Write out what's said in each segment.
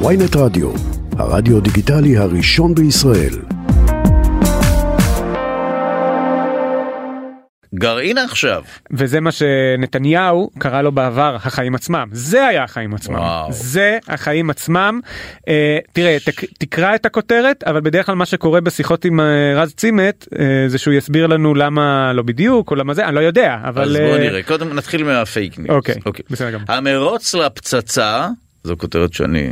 ויינט רדיו, הרדיו דיגיטלי הראשון בישראל. גרעין עכשיו. וזה מה שנתניהו קרא לו בעבר החיים עצמם זה היה החיים עצמם וואו. זה החיים עצמם אה, תראה תק, תקרא את הכותרת אבל בדרך כלל מה שקורה בשיחות עם אה, רז צימת אה, זה שהוא יסביר לנו למה לא בדיוק או למה זה אני לא יודע אבל אז בוא אה, נראה. קודם נתחיל מהפייק ניוז. אוקיי, בסדר גמור. המרוץ לפצצה. זו כותרת שאני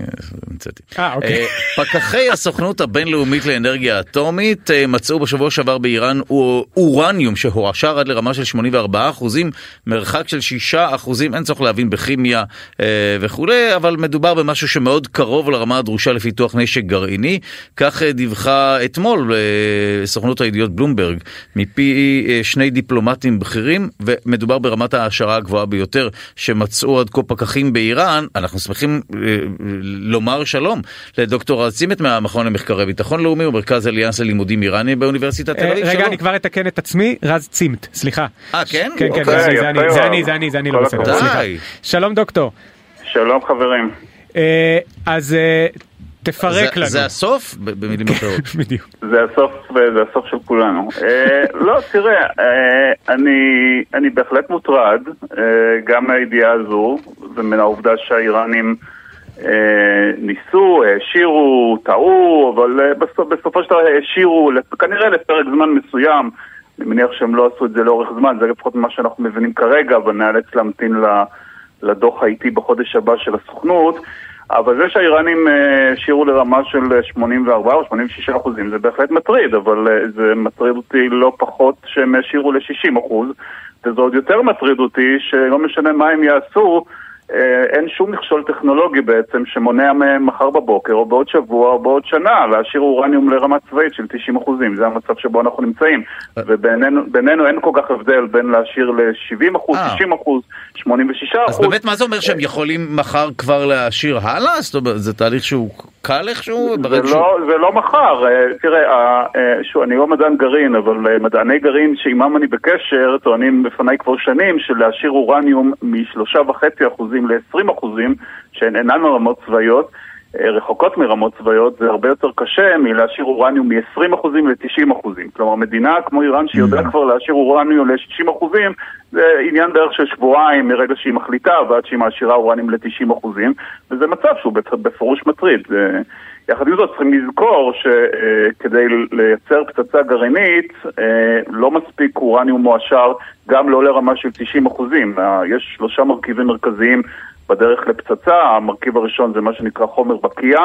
המצאתי. אה, אוקיי. אה, פקחי הסוכנות הבינלאומית לאנרגיה אטומית אה, מצאו בשבוע שעבר באיראן אור- אורניום שהועשר עד לרמה של 84 אחוזים, מרחק של 6 אחוזים, אין צורך להבין בכימיה אה, וכולי, אבל מדובר במשהו שמאוד קרוב לרמה הדרושה לפיתוח נשק גרעיני. כך אה, דיווחה אתמול אה, סוכנות הידיעות בלומברג מפי אה, שני דיפלומטים בכירים, ומדובר ברמת ההעשרה הגבוהה ביותר שמצאו עד כה פקחים באיראן. אנחנו שמחים אה, לומר שלום לדוקטור רז צימת מהמכון למחקרי ביטחון לאומי ומרכז אליאנס ללימודים איראני באוניברסיטת תל אה, אביב. רגע שלום. אני כבר אתקן את עצמי רז צימת סליחה. אה, כן? כן כן אוקיי. זה אני, זה אני זה. אני זה אני לא בסדר. סליחה. שלום דוקטור שלום חברים. אה, אז אה, תפרק זה- לנו זה הסוף? ב- במילים אחרות. בדיוק. זה הסוף, זה הסוף של כולנו. אה, לא, תראה, אה, אני, אני בהחלט מוטרד, אה, גם מהידיעה הזו, ומן העובדה שהאיראנים ניסו, העשירו, טעו, אבל בסופ, בסופו של דבר העשירו, כנראה לפרק זמן מסוים. אני מניח שהם לא עשו את זה לאורך זמן, זה לפחות מה שאנחנו מבינים כרגע, אבל נאלץ להמתין ל- לדוח האיטי בחודש הבא של הסוכנות. אבל זה שהאיראנים אה, השאירו לרמה של אה, 84 או 86 אחוזים זה בהחלט מטריד, אבל אה, זה מטריד אותי לא פחות שהם השאירו ל-60 אחוז, וזה עוד יותר מטריד אותי שלא משנה מה הם יעשו, אה, אין שום מכשול טכנולוגי בעצם שמונע מהם מחר בבוקר או בעוד שבוע או בעוד שנה להשאיר אורניום לרמה צבאית של 90 אחוזים, זה המצב שבו אנחנו נמצאים. ובינינו בינינו אין כל כך הבדל בין להשאיר ל-70 אחוז, אה. 60 אחוז, 86 אז אחוז. באמת מה זה אומר שהם יכולים מחר כבר להשאיר הלאה? זאת אומרת, זה תהליך שהוא קל איכשהו? זה ברגע שהוא- לא, זה לא מחר, אה, תראה, אה, אה, שוב, אני לא מדען גרעין, אבל מדעני גרעין שעימם אני בקשר טוענים בפניי כבר שנים שלהשאיר אורניום משלושה וחצי אחוזים ל-20 אחוזים, שהן אינן רמות צבאיות, רחוקות מרמות צבאיות, זה הרבה יותר קשה מלהשאיר אורניום מ-20 אחוזים ל-90 אחוזים. כלומר, מדינה כמו איראן שיודעת כבר להשאיר אורניום ל-60 אחוזים, זה עניין בערך של שבועיים מרגע שהיא מחליטה ועד שהיא מעשירה אורניום ל-90 אחוזים, וזה מצב שהוא בפ- בפירוש מטריד. זה- יחד עם זאת צריכים לזכור שכדי לייצר פצצה גרעינית אה, לא מספיק אורניום מועשר גם לא לרמה של 90 אחוזים. אה, יש שלושה מרכיבים מרכזיים בדרך לפצצה, המרכיב הראשון זה מה שנקרא חומר בקיע,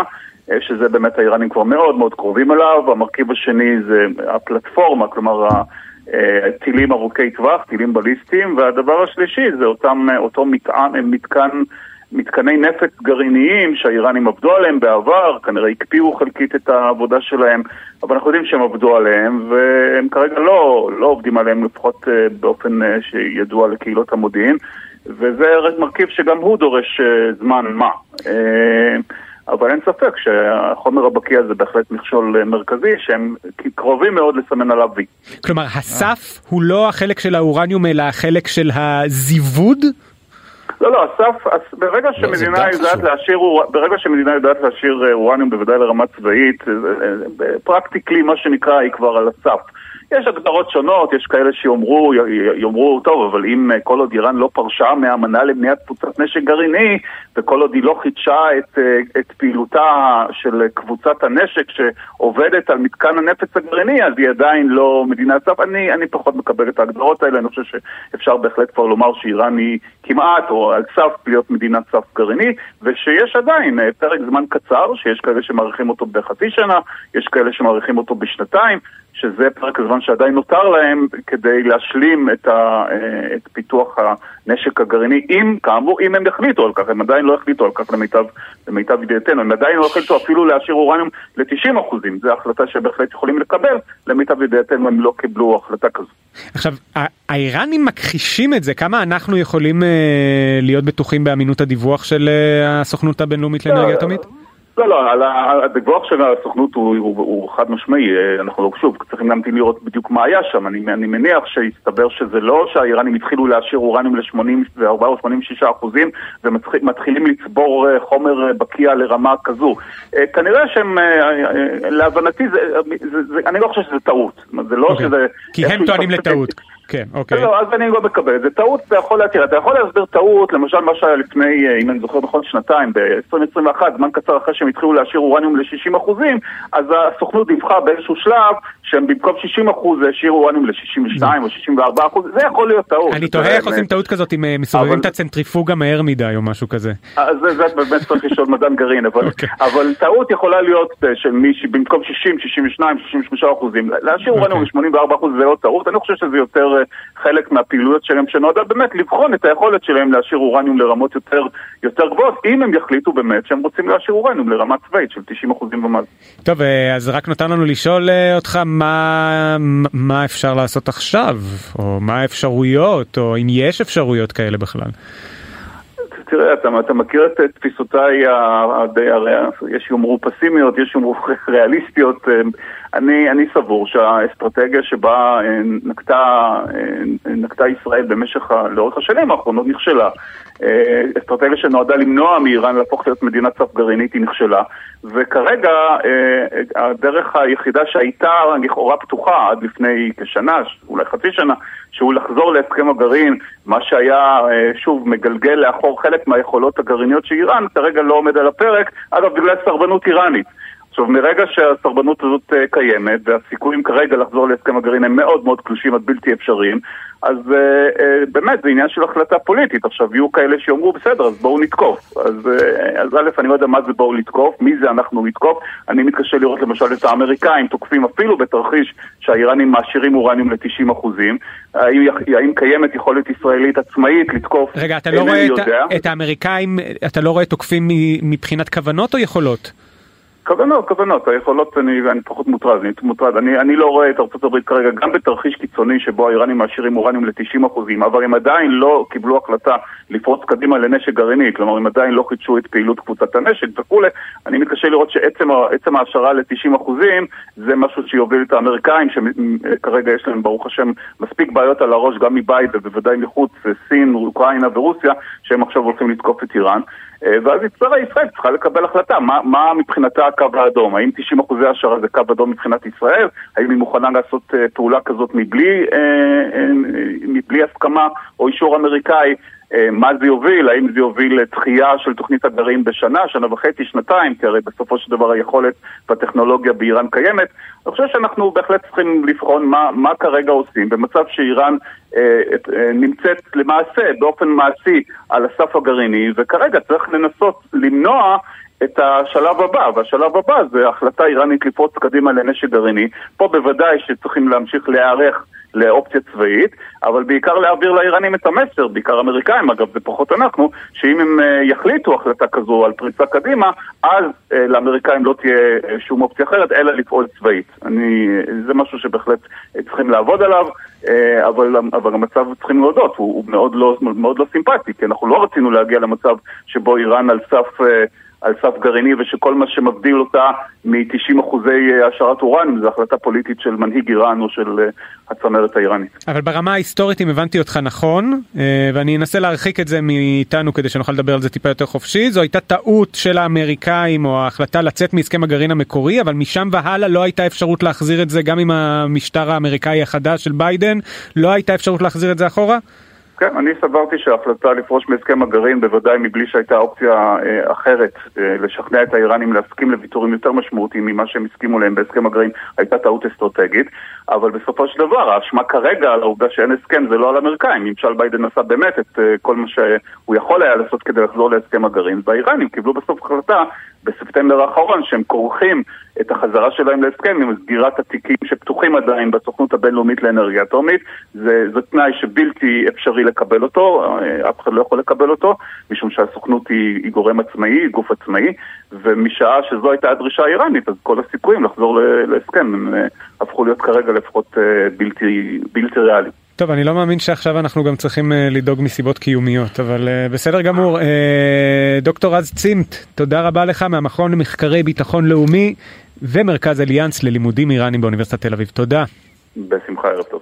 אה, שזה באמת האיראנים כבר מאוד מאוד קרובים אליו, המרכיב השני זה הפלטפורמה, כלומר ה- אה, ארוכי טווח, טילים בליסטיים, והדבר השלישי זה אותם, אה, אותו מטען, מתקן, מתקני נפץ גרעיניים שהאיראנים עבדו עליהם בעבר, כנראה הקפיאו חלקית את העבודה שלהם, אבל אנחנו יודעים שהם עבדו עליהם, והם כרגע לא, לא עובדים עליהם לפחות באופן שידוע לקהילות המודיעין, וזה מרכיב שגם הוא דורש אה, זמן מה. אה, אבל אין ספק שהחומר הבקיע זה בהחלט מכשול אה, מרכזי, שהם קרובים מאוד לסמן עליו וי. כלומר הסף הוא לא החלק של האורניום אלא החלק של הזיווד? לא, לא, הסף, הס- ברגע לא, זה שמדינה יודעת. להשאיר, ברגע שמדינה יודעת להשאיר אורניום בוודאי לרמה צבאית, פרקטיקלי מה שנקרא היא כבר על הסף. יש הגדרות שונות, יש כאלה שיאמרו, יאמרו, טוב, אבל אם אה, כל עוד איראן לא פרשה מהאמנה למניעת תפוצת נשק גרעיני, וכל עוד היא לא חידשה את, אה, את פעילותה של קבוצת הנשק שעובדת על מתקן הנפץ הגרעיני, אז היא עדיין לא מדינת סף. אני, אני פחות מקבל את ההגדרות האלה, אני חושב שאפשר בהחלט כבר לומר שאיראן היא כמעט או על סף להיות מדינת סף גרעיני, ושיש עדיין אה, פרק זמן קצר, שיש כאלה שמעריכים אותו בחצי שנה, יש כאלה שמעריכים אותו בשנתיים, שזה פרק הזמן שעדיין נותר להם כדי להשלים את, ה, אה, את פיתוח הנשק הגרעיני, אם, כאמור, אם הם יחליטו על כך, הם עדיין לא החליטו על כך למיטב, למיטב ידיעתנו, הם עדיין לא החליטו אפילו להשאיר אורניום ל-90 אחוזים, זו החלטה שבהחלט יכולים לקבל, למיטב ידיעתנו הם לא קיבלו החלטה כזו. עכשיו האיראנים מכחישים את זה כמה אנחנו יכולים אה, להיות בטוחים באמינות הדיווח של אה, הסוכנות הבינלאומית לאנרגיה אטומית? לא, לא, הדיווח של הסוכנות הוא, הוא, הוא חד משמעי, אנחנו לא, שוב, צריכים להמתין לראות בדיוק מה היה שם, אני, אני מניח שהסתבר שזה לא שהאיראנים התחילו להשאיר אורניום ל-84 או 86 אחוזים ומתחילים לצבור חומר בקיע לרמה כזו. כנראה שהם, להבנתי, זה, זה, זה, אני לא חושב שזה טעות, זה לא okay. אוקיי. שזה... כי הם טוענים לטעות. כן, אוקיי. לא, אז אני לא מקבל את זה. טעות, אתה יכול להתיר. אתה יכול להסביר טעות, למשל מה שהיה לפני, אה, אם אני זוכר נכון, שנתיים, ב-2021, זמן קצר אחרי שהם התחילו להשאיר אורניום ל-60 אחוזים, אז הסוכנות דיווחה באיזשהו שלב שהם במקום 60 אחוז השאירו אורניום ל-62 או 64 אחוז, זה יכול להיות טעות. אני תוהה איך עושים טעות כזאת אם אה, מסובבים את הצנטריפוגה מהר מדי או משהו כזה. אז זה באמת צריך לשאול מדען גרעין, אוקיי. אבל טעות יכולה להיות אה, של מי שבמקום 60, 62, 63 אחוזים, להשאיר אורניום אוקיי. ל-84 אחוז זה לא טעות, אני חושב שזה יותר חלק מהפעילויות שלהם שנועדה באמת לבחון את היכולת שלהם להשאיר אורניום לרמות יותר, יותר גבוהות, אם הם יחליטו באמת שהם רוצים להשאיר אורניום לרמה צבאית של 90% ומעלה. טוב, אה, אז רק נותן לנו לשאול אה, אותך מה, מה אפשר לעשות עכשיו, או מה האפשרויות, או אם יש אפשרויות כאלה בכלל. תראה, אתה, אתה מכיר את תפיסותיי הדי, הרי יש יאמרו פסימיות, יש יאמרו ריאליסטיות. אה, אני, אני סבור שהאסטרטגיה שבה אה, נקטה, אה, נקטה ישראל במשך, לאורך השנים האחרונות נכשלה. אסטרטגיה שנועדה למנוע מאיראן להפוך להיות מדינת סף גרעינית היא נכשלה. וכרגע הדרך היחידה שהייתה לכאורה פתוחה עד לפני כשנה, אולי חצי שנה, שהוא לחזור להסכם הגרעין, מה שהיה, שוב, מגלגל לאחור חלק מהיכולות הגרעיניות של איראן, כרגע לא עומד על הפרק, אגב, בגלל סרבנות איראנית. עכשיו, מרגע שהסרבנות הזאת אה, קיימת, והסיכויים כרגע לחזור להסכם הגרעין הם מאוד מאוד קלושים עד בלתי אפשריים, אז uh, uh, באמת זה עניין של החלטה פוליטית. עכשיו, יהיו כאלה שיאמרו, בסדר, אז בואו נתקוף. אז, uh, אז א', אני לא יודע מה זה בואו לתקוף, מי זה אנחנו נתקוף. אני מתקשה לראות למשל את האמריקאים תוקפים אפילו בתרחיש שהאיראנים מעשירים אורניום ל-90 אחוזים. האם, האם קיימת יכולת ישראלית עצמאית לתקוף? רגע, אתה לא רואה את, את האמריקאים, אתה לא רואה תוקפים מבחינת כוונות או יכולות? כוונות, כוונות, היכולות, אני, אני פחות מוטרד, אני מוטרד. אני, אני לא רואה את ארה"ב כרגע גם בתרחיש קיצוני שבו האיראנים מעשירים אורניום ל-90%, אבל הם עדיין לא קיבלו החלטה לפרוץ קדימה לנשק גרעיני, כלומר הם עדיין לא חידשו את פעילות קבוצת הנשק וכולי. אני מתקשה לראות שעצם ההשערה ל-90% זה משהו שיוביל את האמריקאים, שכרגע יש להם ברוך השם מספיק בעיות על הראש גם מבית ובוודאי מחוץ, סין, אוקראינה ורוסיה, שהם עכשיו הולכים לתקוף את איראן. אה, ואז ישראל, צריכה לקבל החלטה, מה, מה מבחינתה הקו האדום? האם 90 אחוזי השערה זה קו אדום מבחינת ישראל? האם היא מוכנה לעשות uh, פעולה כזאת מבלי, uh, מבלי הסכמה או אישור אמריקאי? אה, מה זה יוביל, האם זה יוביל לדחייה של תוכנית הגרעין בשנה, שנה וחצי, שנתיים, כי הרי בסופו של דבר היכולת והטכנולוגיה באיראן קיימת. אני חושב שאנחנו בהחלט צריכים לבחון מה, מה כרגע עושים במצב שאיראן אה, אה, נמצאת למעשה, באופן מעשי, על הסף הגרעיני, וכרגע צריך לנסות למנוע את השלב הבא, והשלב הבא זה החלטה איראנית לפרוץ קדימה לנשק גרעיני. פה בוודאי שצריכים להמשיך להיערך לאופציה צבאית, אבל בעיקר להעביר לאיראנים את המסר, בעיקר אמריקאים, אגב, זה פחות אנחנו, שאם הם אה, יחליטו החלטה כזו על פריצה קדימה, אז אה, לאמריקאים לא תהיה אה, שום אופציה אחרת, אלא לפעול צבאית. אני, זה משהו שבהחלט צריכים לעבוד עליו, אבל, אבל המצב, צריכים להודות, הוא, הוא מאוד, לא, מאוד לא סימפטי, כי אנחנו לא רצינו להגיע למצב שבו איראן על סף... על סף גרעיני ושכל מה שמבדיל אותה מ-90 אחוזי אה, השערת אורניום זה החלטה פוליטית של מנהיג איראן או של אה, הצמרת האיראנית. אבל ברמה ההיסטורית אם הבנתי אותך נכון אה, ואני אנסה להרחיק את זה מאיתנו כדי שנוכל לדבר על זה טיפה יותר חופשי זו הייתה טעות של האמריקאים או ההחלטה לצאת מהסכם הגרעין המקורי אבל משם והלאה לא הייתה אפשרות להחזיר את זה גם עם המשטר האמריקאי החדש של ביידן לא הייתה אפשרות להחזיר את זה אחורה? כן, אני סברתי שההחלטה לפרוש מהסכם הגרעין, בוודאי מבלי שהייתה אופציה אה, אחרת אה, לשכנע את האיראנים להסכים לוויתורים יותר משמעותיים ממה שהם הסכימו להם בהסכם הגרעין, הייתה טעות אסטרטגית. אבל בסופו של דבר, האשמה כרגע על העובדה שאין הסכם זה לא על האמריקאים. ממשל ביידן עשה באמת את אה, כל מה שהוא יכול היה לעשות כדי לחזור להסכם הגרעין, והאיראנים קיבלו בסוף החלטה בספטמבר האחרון שהם כורכים את החזרה שלהם להסכם עם סגירת התיקים שפתוחים עדיין בסוכנות הבינלאומית לאנרגיה אטומית. זה, זה תנאי שבלתי אפשרי לקבל אותו, אה, אף אחד לא יכול לקבל אותו, משום שהסוכנות היא, היא גורם עצמאי, היא גוף עצמאי, ומשעה שזו הייתה הדרישה האיראנית, אז כל הסיכויים לחזור להסכם הם אה, הפכו להיות כרגע לפחות בלתי, בלתי ריאליים. טוב, אני לא מאמין שעכשיו אנחנו גם צריכים אה, לדאוג מסיבות קיומיות, אבל אה, בסדר גמור. אה, דוקטור רז צימת, תודה רבה לך מהמכון למחקרי ביטחון לאומי ומרכז אליאנס ללימודים איראנים באוניברסיטת תל אביב. תודה. בשמחה, ערב טוב.